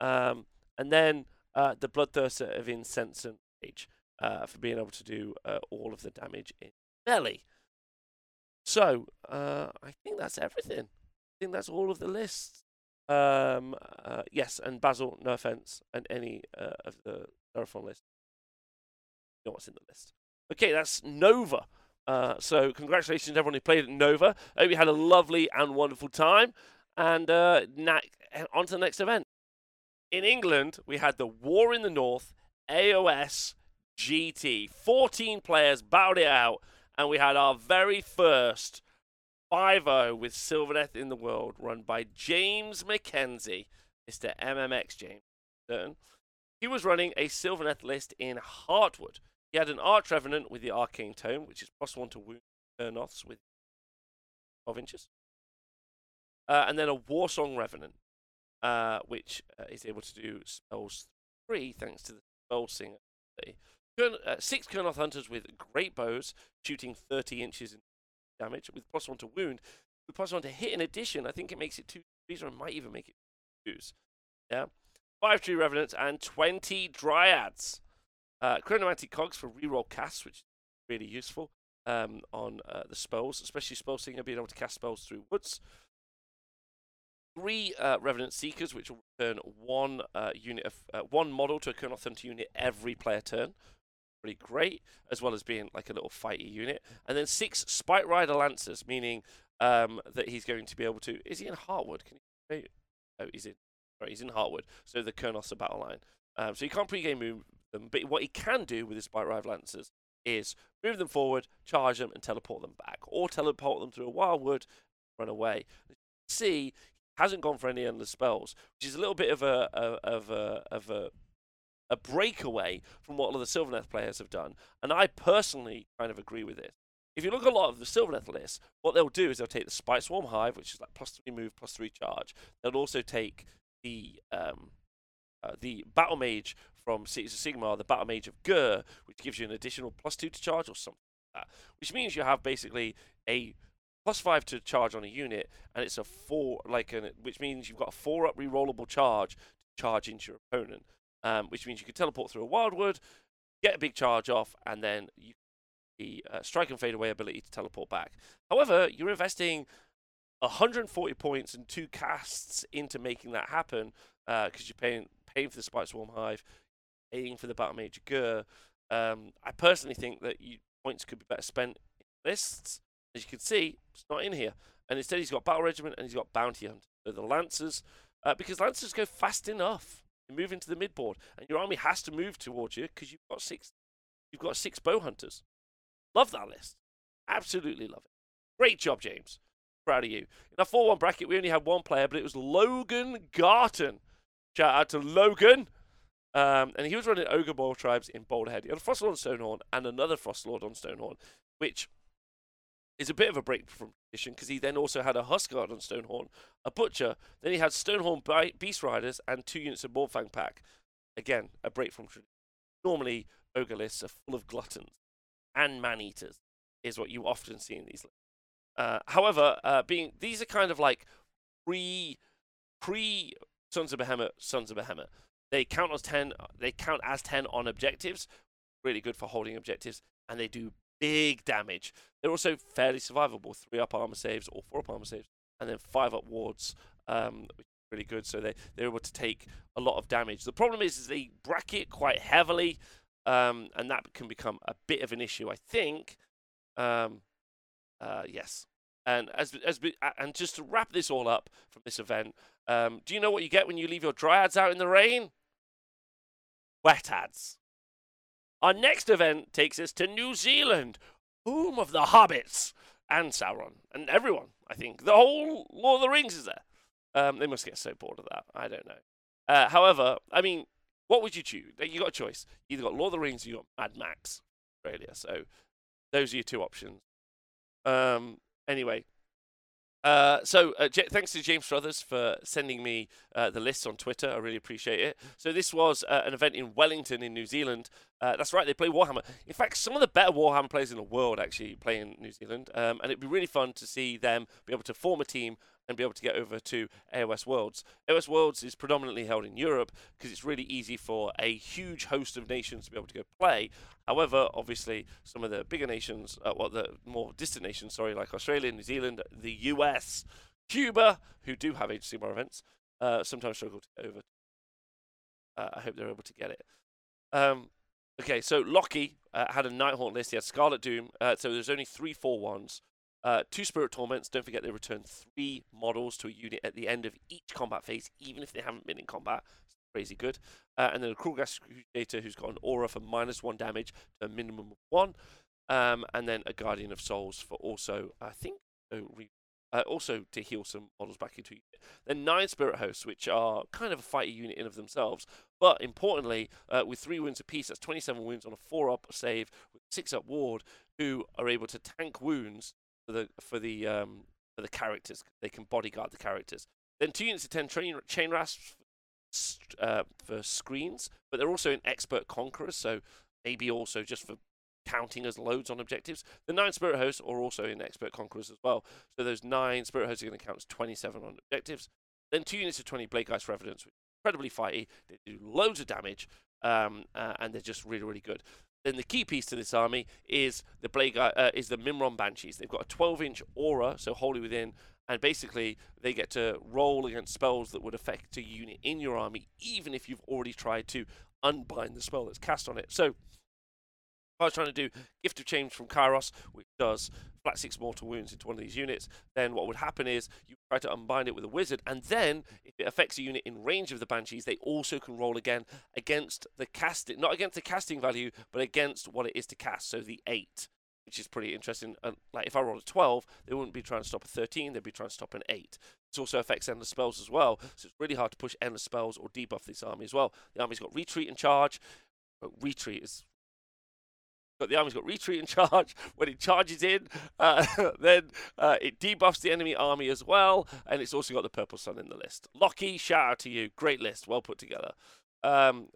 Um, and then uh, the Bloodthirster of Insensate Rage uh, for being able to do uh, all of the damage in melee. So uh, I think that's everything. I think that's all of the lists. Um, uh, yes, and Basil, no offense, and any uh, of the Seraphon list. You know what's in the list. Okay, that's Nova. Uh, so congratulations everyone who played Nova. I hope you had a lovely and wonderful time. And na- on to the next event. In England, we had the War in the North, AOS GT. 14 players battled it out, and we had our very first 5 0 with Sylvaneth in the world, run by James McKenzie, Mr. MMX James. He was running a Sylvaneth list in Heartwood. He had an Arch Revenant with the Arcane Tome, which is plus one to wound Kurnoths with 12 inches. Uh, and then a Warsong Revenant, uh, which uh, is able to do spells three thanks to the Spell Singer. Uh, six Kurnoth Hunters with great bows, shooting 30 inches in damage, with plus one to wound, with plus one to hit in addition. I think it makes it two trees, or it might even make it twos. Yeah. Five Tree Revenants and 20 Dryads. Uh, Chronomantic Cogs for reroll casts, which is really useful um, on uh, the spells, especially Spell Singer being able to cast spells through woods. Three uh, Revenant Seekers, which will return one uh, unit of uh, one model to a Kurnoth Hunter unit every player turn, pretty great, as well as being like a little fighty unit. And then six Spite Rider Lancers, meaning um, that he's going to be able to. Is he in Heartwood? Can he? Oh, he's in. Sorry, he's in Heartwood. So the Kurnoths are battle line. Um, so he can't pre-game move them, but what he can do with his Spite Rider Lancers is move them forward, charge them, and teleport them back, or teleport them through a wildwood, run away. See, hasn't gone for any endless spells, which is a little bit of a of a of a a breakaway from what a lot of the players have done. And I personally kind of agree with this. If you look at a lot of the Sylvaneth lists, what they'll do is they'll take the Spiteswarm Hive, which is like plus three move, plus three charge. They'll also take the um, uh, the Battle Mage from Cities of Sigmar, the Battle Mage of Ghur, which gives you an additional plus two to charge or something like that. Which means you have basically a plus five to charge on a unit, and it's a four like an which means you've got a four up rerollable charge to charge into your opponent um, which means you can teleport through a wildwood, get a big charge off, and then you the uh, strike and fade away ability to teleport back. However, you're investing 140 points and two casts into making that happen because uh, you're paying paying for the Spiteswarm Hive, paying for the Battle Mage Ghur. Um, I personally think that you, points could be better spent in lists. As you can see, it's not in here. And instead, he's got Battle Regiment and he's got Bounty Hunter. So the Lancers, uh, because Lancers go fast enough. You move into the midboard, and your army has to move towards you because you've got six. You've got six bow hunters. Love that list. Absolutely love it. Great job, James. Proud of you. In our 4 1 bracket, we only had one player, but it was Logan Garton. Shout out to Logan. Um, and he was running Ogre Boil Tribes in Boulderhead. He had a Frostlord on Stonehorn and another Frostlord on Stonehorn, which is a bit of a break from tradition because he then also had a Huskard on Stonehorn, a Butcher, then he had Stonehorn Beast Riders and two units of Mournfang Pack. Again, a break from tradition. Normally, ogre lists are full of gluttons and man eaters, is what you often see in these lists. Uh, however, uh, being these are kind of like pre pre Sons of Behemoth, Sons of Behemoth. They count as ten. They count as ten on objectives. Really good for holding objectives, and they do big damage. They're also fairly survivable. Three up armor saves or four up armor saves, and then five up wards, um, which is really good. So they they're able to take a lot of damage. The problem is, is they bracket quite heavily, um, and that can become a bit of an issue. I think. Um, uh, yes. And as as and just to wrap this all up from this event, um, do you know what you get when you leave your dryads out in the rain? Wet ads. Our next event takes us to New Zealand, home of the hobbits and Sauron and everyone. I think the whole Lord of the Rings is there. Um, they must get so bored of that. I don't know. Uh, however, I mean, what would you choose? You got a choice. You either got Lord of the Rings, or you got Mad Max, Australia. So those are your two options. Um, anyway, uh, so uh, J- thanks to James Struthers for sending me uh, the list on Twitter. I really appreciate it. So this was uh, an event in Wellington in New Zealand. Uh, that's right, they play Warhammer. In fact, some of the better Warhammer players in the world actually play in New Zealand, um, and it'd be really fun to see them be able to form a team and be able to get over to AOS Worlds. AOS Worlds is predominantly held in Europe because it's really easy for a huge host of nations to be able to go play. However, obviously, some of the bigger nations, uh, well, the more distant nations, sorry, like Australia, New Zealand, the US, Cuba, who do have Sigmar events, uh, sometimes struggle to get over. Uh, I hope they're able to get it. Um, okay, so Lockie uh, had a Nighthaunt list. He had Scarlet Doom. Uh, so there's only three four ones. Uh, two Spirit Torments. Don't forget they return three models to a unit at the end of each combat phase, even if they haven't been in combat. It's crazy good. Uh, and then a Krulghast Cruciator who's got an aura for minus one damage to a minimum of one. Um, and then a Guardian of Souls for also, I think, uh, also to heal some models back into unit. Then nine Spirit Hosts, which are kind of a fighter unit in of themselves, but importantly, uh, with three wounds apiece, that's 27 wounds on a four up save with six up ward, who are able to tank wounds for the for the um, for the characters. They can bodyguard the characters. Then two units of ten train, chain rasps uh, for screens, but they're also an expert conquerors, so maybe also just for counting as loads on objectives. The nine spirit hosts are also in expert conquerors as well, so those nine spirit hosts are going to count as 27 on objectives. Then two units of 20 Bladegeist Revenants, which incredibly fighty. They do loads of damage, um, uh, and they're just really, really good. Then the key piece to this army is the Blade uh, is the Myrmourn Banshees. They've got a 12-inch aura, so wholly within, and basically they get to roll against spells that would affect a unit in your army, even if you've already tried to unbind the spell that's cast on it. So I was trying to do Gift of Change from Kairos, which does flat six mortal wounds into one of these units, then what would happen is you try to unbind it with a wizard, and then if it affects a unit in range of the banshees, they also can roll again against the casting, not against the casting value, but against what it is to cast. So the eight, which is pretty interesting. Uh, like if I roll a twelve, they wouldn't be trying to stop a thirteen; they'd be trying to stop an eight. This also affects endless spells as well, so it's really hard to push endless spells or debuff this army as well. The army's got retreat and charge. But retreat is but the army's got retreat and charge. When it charges in, uh, then uh, it debuffs the enemy army as well, and it's also got the purple sun in the list. Lockie, shout out to you. Great list, well put together. Um,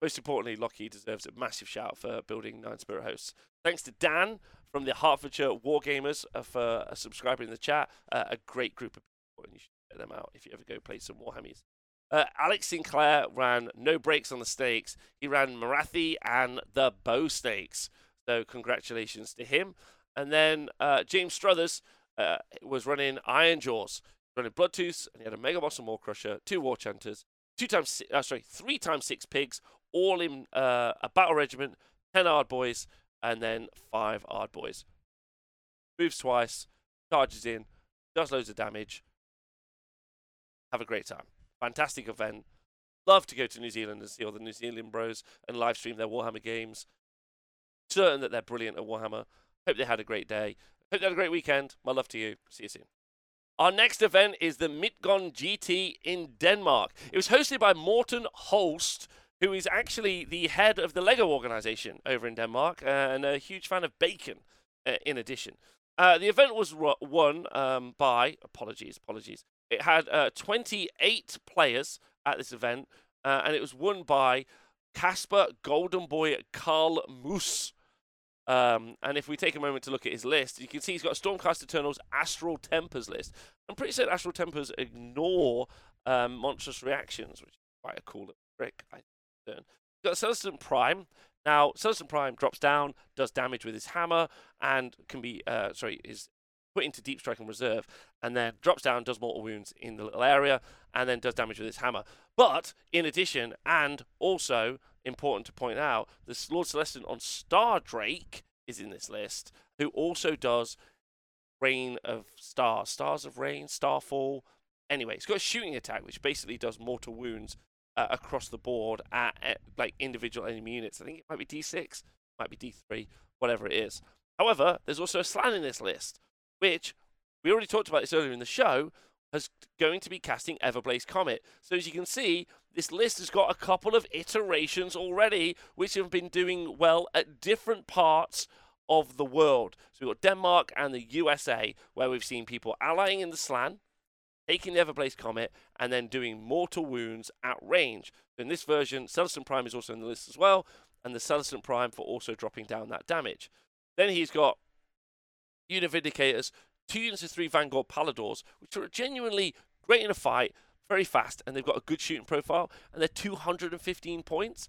most importantly, Lockie deserves a massive shout for building Nine Spirit Hosts. Thanks to Dan from the Hertfordshire Wargamers uh, for uh, subscribing in the chat. Uh, a great group of people, and you should check them out if you ever go play some Warhammies. Uh, Alex Sinclair ran No Breaks on the Stakes. He ran Morathi and the Bow Stakes. So congratulations to him. And then uh, James Struthers uh, was running Ironjawz, running Bloodtoofs, and he had a Mega Boss and Maw-krusha, two War Chanters, two times, uh, sorry, three times six pigs, all in uh, a battle regiment, ten hard boys, and then five hard boys. Moves twice, charges in, does loads of damage. Have a great time. Fantastic event. Love to go to New Zealand and see all the New Zealand bros and live stream their Warhammer games certain that they're brilliant at Warhammer. Hope they had a great day. Hope they had a great weekend. My love to you. See you soon. Our next event is the Midtcon GT in Denmark. It was hosted by Morten Holst, who is actually the head of the Lego organization over in Denmark uh, and a huge fan of bacon uh, in addition. Uh, the event was won um, by, apologies, apologies. It had uh, 28 players at this event, uh, and it was won by Casper Golden Boy Carl Moose. Um, and if we take a moment to look at his list, you can see he's got Stormcast Eternals Astral Templars list. I'm pretty certain Astral Templars ignore um, monstrous reactions, which is quite a cool trick, I think. He's got Celestant Prime. Now, Celestant Prime drops down, does damage with his hammer, and can be, uh, sorry, is put into deep strike and reserve, and then drops down, does mortal wounds in the little area, and then does damage with his hammer. But in addition, and also important to point out, the Lord Celestant on Star Drake is in this list, who also does Rain of Stars, Stars of Rain, Starfall. Anyway, it's got a shooting attack, which basically does mortal wounds uh, across the board at, at, like individual enemy units. I think it might be D6, might be D3, whatever it is. However, there's also a Slann in this list, which we already talked about this earlier in the show, is going to be casting Everblaze Comet. So as you can see, this list has got a couple of iterations already, which have been doing well at different parts of the world. So we've got Denmark and the USA, where we've seen people allying in the Slann, taking the Everblaze Comet, and then doing mortal wounds at range. In this version, Celestant Prime is also in the list as well, and the Celestant Prime for also dropping down that damage. Then he's got Unit Vindicators, two units of three Vanguard Palladors, which are genuinely great in a fight, very fast, and they've got a good shooting profile, and they're 215 points.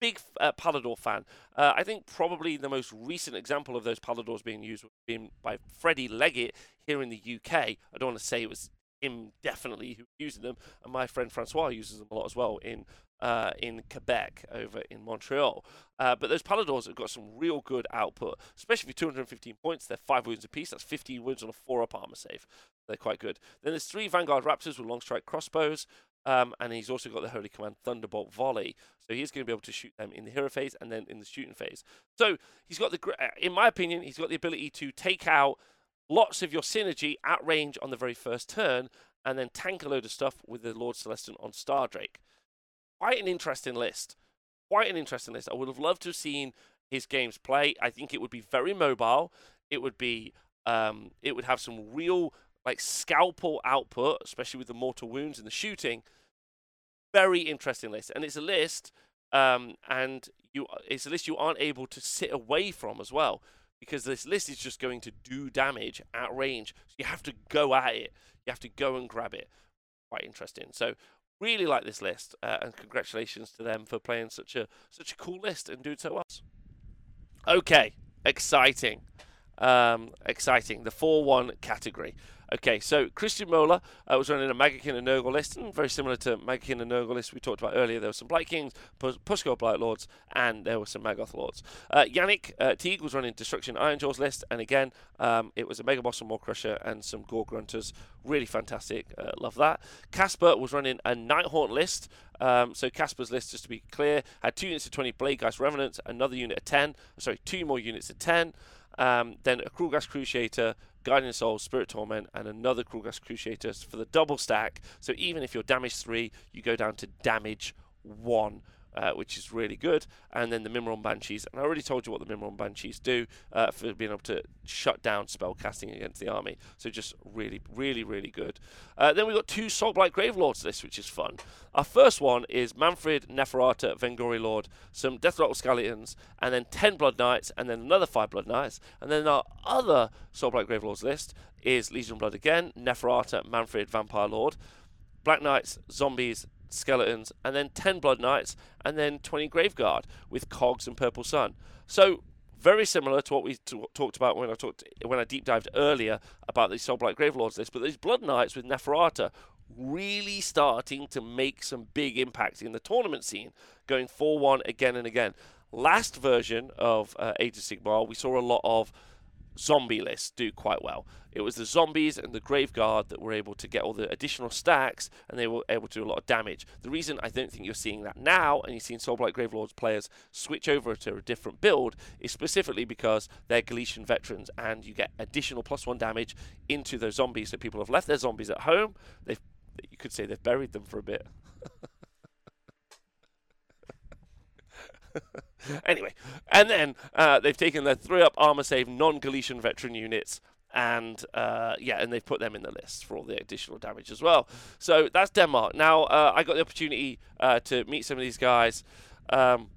Big uh, Pallador fan. Uh, I think probably the most recent example of those Paladors being used was being by Freddie Leggett here in the UK. I don't want to say it was him definitely who using them, and my friend Francois uses them a lot as well in uh, in Quebec over in Montreal. Uh, but those Palladors have got some real good output, especially for 215 points. They're five wounds apiece. That's 15 wounds on a four up armor save. They're quite good. Then there's three Vanguard Raptors with long strike crossbows. Um, and he's also got the Holy Command Thunderbolt Volley. So he's going to be able to shoot them in the hero phase and then in the shooting phase. So he's got the, uh, in my opinion, he's got the ability to take out lots of your synergy at range on the very first turn and then tank a load of stuff with the Lord Celestant on Stardrake quite an interesting list. Quite an interesting list. I would have loved to have seen his games play. I think it would be very mobile. It would be um, it would have some real like scalpel output, especially with the mortal wounds and the shooting. Very interesting list, and it's a list, um, and you it's a list you aren't able to sit away from as well, because this list is just going to do damage at range. So you have to go at it. You have to go and grab it. Quite interesting. So Really like this list, uh, and congratulations to them for playing such a such a cool list and doing so well. Okay, exciting, um, exciting. The four-one category. Okay, so Christian Moeller uh, was running a Maggotkin and Nurgle very similar to Maggotkin and Nurgle list we talked about earlier. There were some Blight Kings, Pus- Blight Lords, and there were some Maggoth Lords. Uh, Yannick uh, Teague was running Destruction Ironjawz list, and again, um, it was a Mega Boss and Maw-Krusha and some Gore-gruntas. Really fantastic. Uh, love that. Casper was running a Nighthaunt list. Um, so Casper's list, just to be clear, had two units of 20 Bladegeist Revenants, another unit of 10, sorry, two more units of 10. Um, then a Krulghast Cruciator, Guardian Soul, Spirit Torment, and another Krulghast Cruciator for the double stack. So even if you're damage 3, you go down to damage 1 uh, which is really good. And then the Myrmourn Banshees, and I already told you what the Myrmourn Banshees do uh, for being able to shut down spell casting against the army. So just really, really, really good. Uh, then we've got two Soulblight Gravelords list, which is fun. Our first one is Manfred, Neferata, Vengori Lord, some Deathrattle Skeletons, and then 10 Blood Knights, and then another 5 Blood Knights. And then our other Soulblight Gravelords list is Legion Blood again, Neferata, Manfred, Vampire Lord, Black Knights, Zombies, skeletons, and then 10 Blood Knights, and then 20 Graveguard with Cogs and Purple Sun. So very similar to what we t- talked about when I talked when I deep dived earlier about the Soulblight Gravelords list, but these Blood Knights with Neferata really starting to make some big impact in the tournament scene, going 4-1 again and again. Last version of uh, Age of Sigmar, we saw a lot of zombie list do quite well. It was the zombies and the Graveguard that were able to get all the additional stacks and they were able to do a lot of damage. The reason I don't think you're seeing that now and you're seeing Soulblight Gravelords players switch over to a different build is specifically because they're Galletian veterans and you get additional plus one damage into those zombies. So people have left their zombies at home. They've, you could say they've buried them for a bit. anyway, and then uh, they've taken their three up armor save non Galletian veteran units. And uh, yeah, and they've put them in the list for all the additional damage as well. So that's Denmark. Now uh, I got the opportunity uh, to meet some of these guys. Um,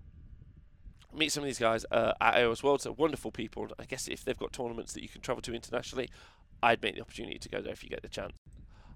meet some of these guys uh, at AOS Worlds. They're wonderful people. I guess if they've got tournaments that you can travel to internationally, I'd make the opportunity to go there if you get the chance.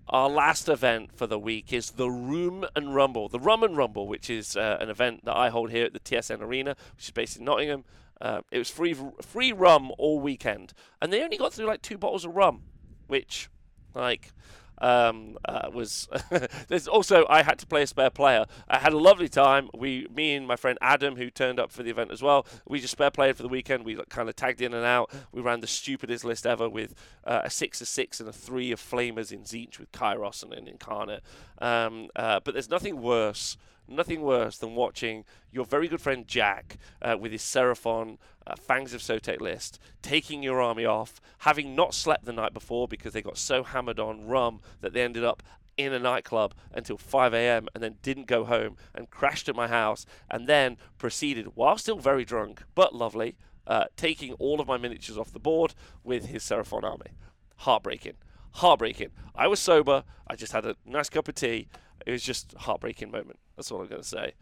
Our last event for the week is the Room and Rumble. The Rum and Rumble, which is uh, an event that I hold here at the TSN Arena, which is based in Nottingham. Uh, it was free free rum all weekend, and they only got through like two bottles of rum, which, like, um, uh, was there's also I had to play a spare player. I had a lovely time. We, me and my friend Adam, who turned up for the event as well, we just spare played for the weekend. We kind of tagged in and out. We ran the stupidest list ever with uh, a six of six and a three of flamers in Tzeentch with Kairos and an incarnate. Um, uh, but there's nothing worse nothing worse than watching your very good friend Jack uh, with his Seraphon uh, Fangs of Sotek list taking your army off, having not slept the night before because they got so hammered on rum that they ended up in a nightclub until 5 a.m. and then didn't go home and crashed at my house and then proceeded, while still very drunk but lovely, uh, taking all of my miniatures off the board with his Seraphon army. Heartbreaking. Heartbreaking. I was sober. I just had a nice cup of tea. It was just a heartbreaking moment. That's all I'm going to say.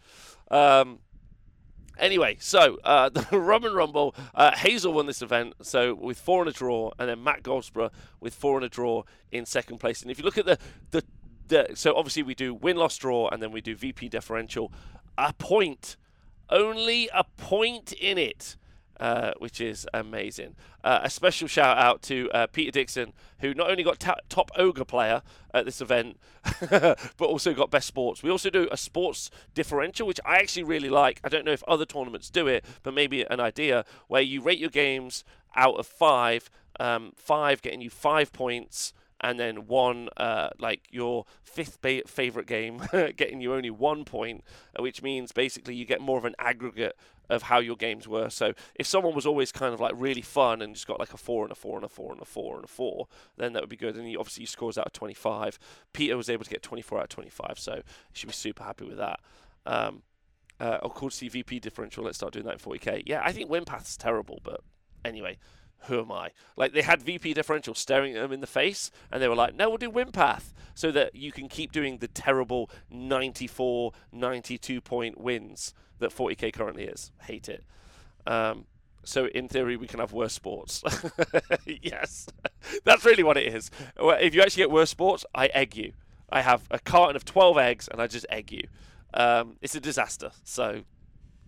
Um, Anyway, so uh, the Rum and Rumble, uh, Hazel won this event, so with four in a draw, and then Matt Goldsborough with four in a draw in second place. And if you look at the, the, the so obviously we do win, loss, draw, and then we do VP differential. A point, only a point in it uh, which is amazing. Uh, a special shout out to uh, Peter Dixon, who not only got ta- top ogre player at this event, but also got best sports. We also do a sports differential, which I actually really like. I don't know if other tournaments do it, but maybe an idea where you rate your games out of five, um, five getting you five points and then one uh, like your fifth ba- favorite game getting you only one point, which means basically you get more of an aggregate of how your games were. So if someone was always kind of like really fun and just got like a four and a four and a four and a four and a four, then that would be good. And he obviously scores out of 25. Peter was able to get 24 out of 25, so he should be super happy with that. Um, uh, of course, CVP differential. Let's start doing that in 40k. Yeah, I think Winpath's terrible, but anyway, who am I? Like they had VP differential staring at them in the face, and they were like, "No, we'll do Winpath," so that you can keep doing the terrible 94, 92 point wins that 40k currently is. Hate it. Um, so in theory, we can have worse sports. yes, that's really what it is. If you actually get worse sports, I egg you. I have a carton of 12 eggs, and I just egg you. Um, it's a disaster. So,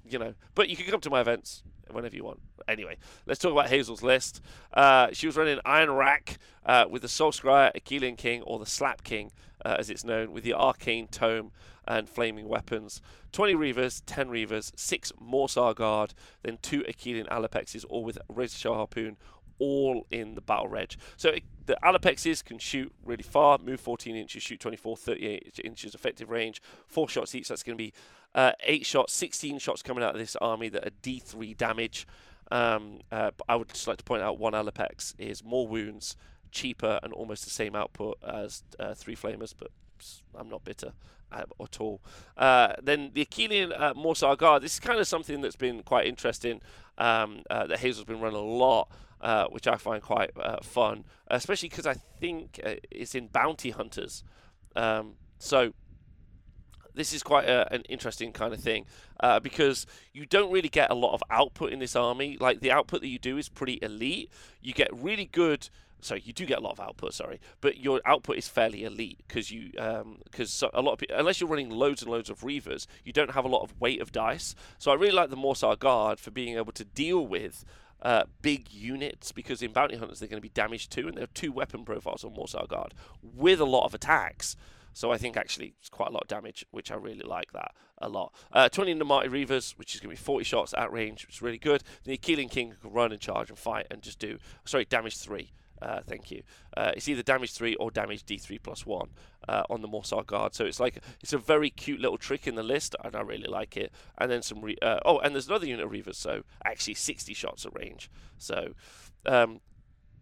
you know, but you can come to my events whenever you want. Anyway, let's talk about Hazel's list. Uh, she was running Ionrach uh, with the Soul Scryer, Akhelian King, or the Slap King, uh, as it's known, with the Arcane Tome and Flaming Weapons. 20 Reavers, 10 Reavers, 6 Morrsarr Guard, then 2 Akhelian Allopexes, all with Razor Harpoon, all in the Battle Reg. So it, the Allopexes can shoot really far, move 14 inches, shoot 24, 38 inches effective range, 4 shots each. That's going to be uh, 8 shots, 16 shots coming out of this army that are D3 damage. Um, uh, I would just like to point out one Allopex is more wounds, cheaper, and almost the same output as uh, three Flamers, but I'm not bitter at all. Uh, then the Akhelian uh, Morrsarr Guard. This is kind of something that's been quite interesting. Um, uh, that Hazel's been running a lot, uh, which I find quite uh, fun, especially because I think uh, it's in Bounty Hunters. Um, so this is quite a, an interesting kind of thing uh, because you don't really get a lot of output in this army. Like the output that you do is pretty elite. You get really good. Sorry, you do get a lot of output. Sorry, but your output is fairly elite because you because um, a lot of people, unless you're running loads and loads of reavers, you don't have a lot of weight of dice. So I really like the Morrsarr Guard for being able to deal with uh, big units because in bounty hunters they're going to be damaged too, and there are two weapon profiles on Morrsarr Guard with a lot of attacks. So I think actually it's quite a lot of damage, which I really like that a lot. Uh, 20 Namarti Reavers, which is going to be 40 shots at range, which is really good. The Akhelian King can run and charge and fight and just do, sorry, damage 3. Uh, thank you. Uh, it's either damage 3 or damage D3 plus 1 uh, on the Morrsarr guard. So it's like, it's a very cute little trick in the list, and I really like it. And then some, re- uh, oh, and there's another unit of Reavers, so actually 60 shots at range. So, um,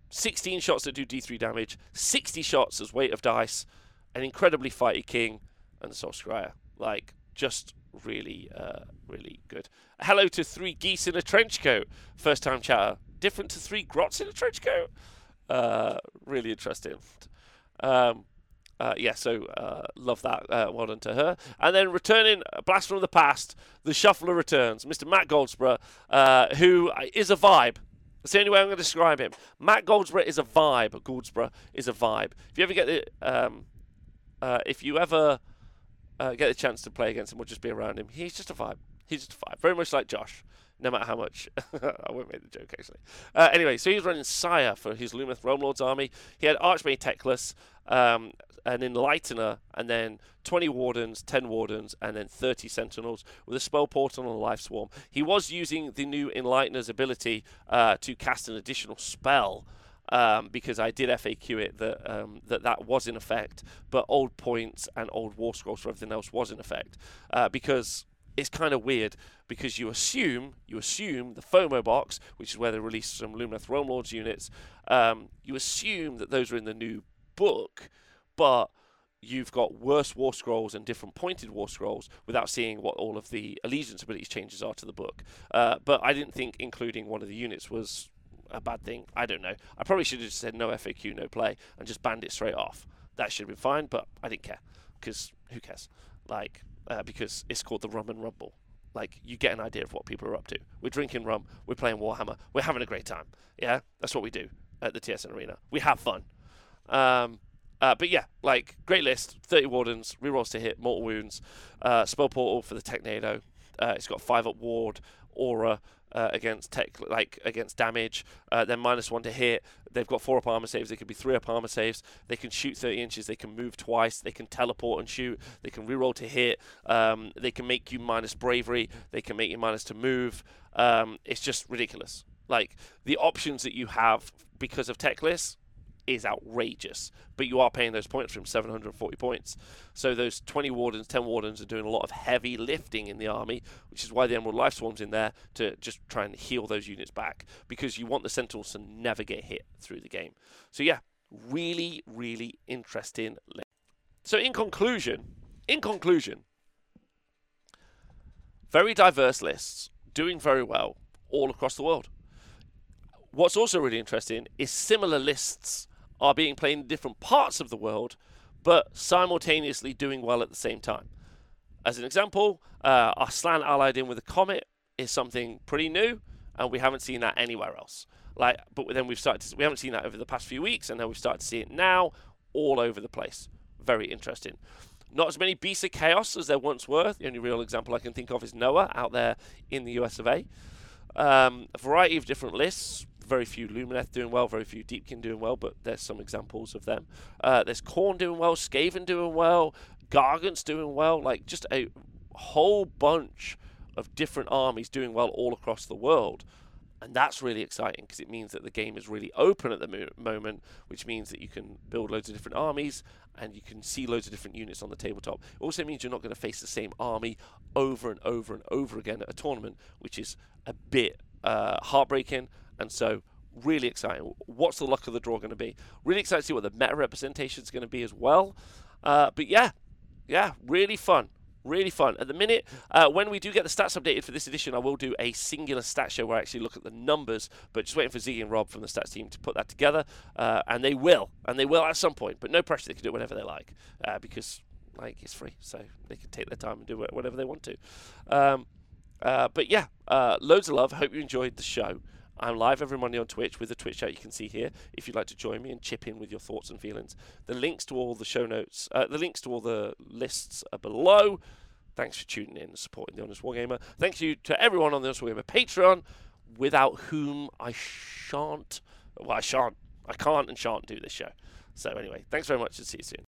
16 shots that do D3 damage, 60 shots as weight of dice, an incredibly fighty king, and the Soul Scryer. Like, just really, uh, really good. Hello to three geese in a trench coat. First time chatter. Different to three grots in a trench coat. Uh, really interesting. Um, uh, yeah, so uh, love that. Uh, well done to her. And then returning, blast from the past, the shuffler returns, Mr. Matt Goldsborough, uh, who is a vibe. That's the only way I'm going to describe him. Matt Goldsborough is a vibe. Goldsborough is a vibe. If you ever get the um, uh, if you ever uh, get the chance to play against him or just be around him, he's just a vibe. He's just a vibe. Very much like Josh. No matter how much. I won't make the joke actually. Uh, anyway, so he was running Syar for his Lumineth Realm Lord's army. He had Archmage Teclis, um, an Enlightener, and then 20 Wardens, 10 Wardens, and then 30 Sentinels with a Spell Portal and a Life Swarm. He was using the new Enlightener's ability uh, to cast an additional spell. Um, because I did FAQ it that um, that that was in effect, but old points and old war scrolls for everything else was in effect. Uh, because it's kind of weird because you assume you assume the FOMO box, which is where they released some Lumineth Realm Lords units, um, you assume that those are in the new book, but you've got worse war scrolls and different pointed war scrolls without seeing what all of the allegiance abilities changes are to the book. Uh, but I didn't think including one of the units was a bad thing. I don't know. I probably should have just said no FAQ, no play, and just banned it straight off. That should have been fine, but I didn't care because who cares? Like uh, because it's called the Rum and Rumble. Like you get an idea of what people are up to. We're drinking rum, we're playing Warhammer, we're having a great time. Yeah, that's what we do at the TSN Arena. We have fun. Um, uh, but yeah, like great list. Thirty wardens, rerolls to hit, mortal wounds, uh, spell portal for the Technado. Uh, it's got five up ward, aura, uh, against tech, like against damage. Uh, then minus one to hit. They've got four up armor saves. They could be three up armor saves. They can shoot 30 inches. They can move twice. They can teleport and shoot. They can reroll to hit. Um, they can make you minus bravery. They can make you minus to move. Um, it's just ridiculous. Like the options that you have because of Teclis is outrageous. But you are paying those points from 740 points. So those 20 wardens, 10 wardens are doing a lot of heavy lifting in the army, which is why the Emerald Life Swarm's in there to just try and heal those units back because you want the Sentinels to never get hit through the game. So yeah, really, really interesting. So in conclusion, in conclusion, very diverse lists, doing very well all across the world. What's also really interesting is similar lists are being played in different parts of the world, but simultaneously doing well at the same time. As an example, uh, a Slann allied in with a comet is something pretty new, and we haven't seen that anywhere else. Like, but then we've started. To, we haven't seen that over the past few weeks, and now we've started to see it now all over the place. Very interesting. Not as many beasts of chaos as there once were. The only real example I can think of is Noah out there in the US of A. Um, a variety of different lists very few Lumineth doing well, very few Deepkin doing well, but there's some examples of them. Uh, there's Khorne doing well, Skaven doing well, Gargant's doing well, like just a whole bunch of different armies doing well all across the world. And that's really exciting because it means that the game is really open at the mo- moment, which means that you can build loads of different armies and you can see loads of different units on the tabletop. It also means you're not going to face the same army over and over and over again at a tournament, which is a bit uh, heartbreaking and so, really exciting. What's the luck of the draw going to be? Really excited to see what the meta representation is going to be as well. Uh, but yeah, yeah, really fun. Really fun. At the minute, uh, when we do get the stats updated for this edition, I will do a singular stat show where I actually look at the numbers. But just waiting for Ziggy and Rob from the stats team to put that together, uh, and they will, and they will at some point. But no pressure; they can do it whenever they like, uh, because like it's free, so they can take their time and do it whenever they want to. Um, uh, but yeah, uh, loads of love. Hope you enjoyed the show. I'm live every Monday on Twitch with the Twitch chat you can see here if you'd like to join me and chip in with your thoughts and feelings. The links to all the show notes, uh, the links to all the lists are below. Thanks for tuning in and supporting the Honest Wargamer. Thank you to everyone on the Honest Wargamer Patreon, without whom I shan't, well, I shan't, I can't and shan't do this show. So anyway, thanks very much and see you soon.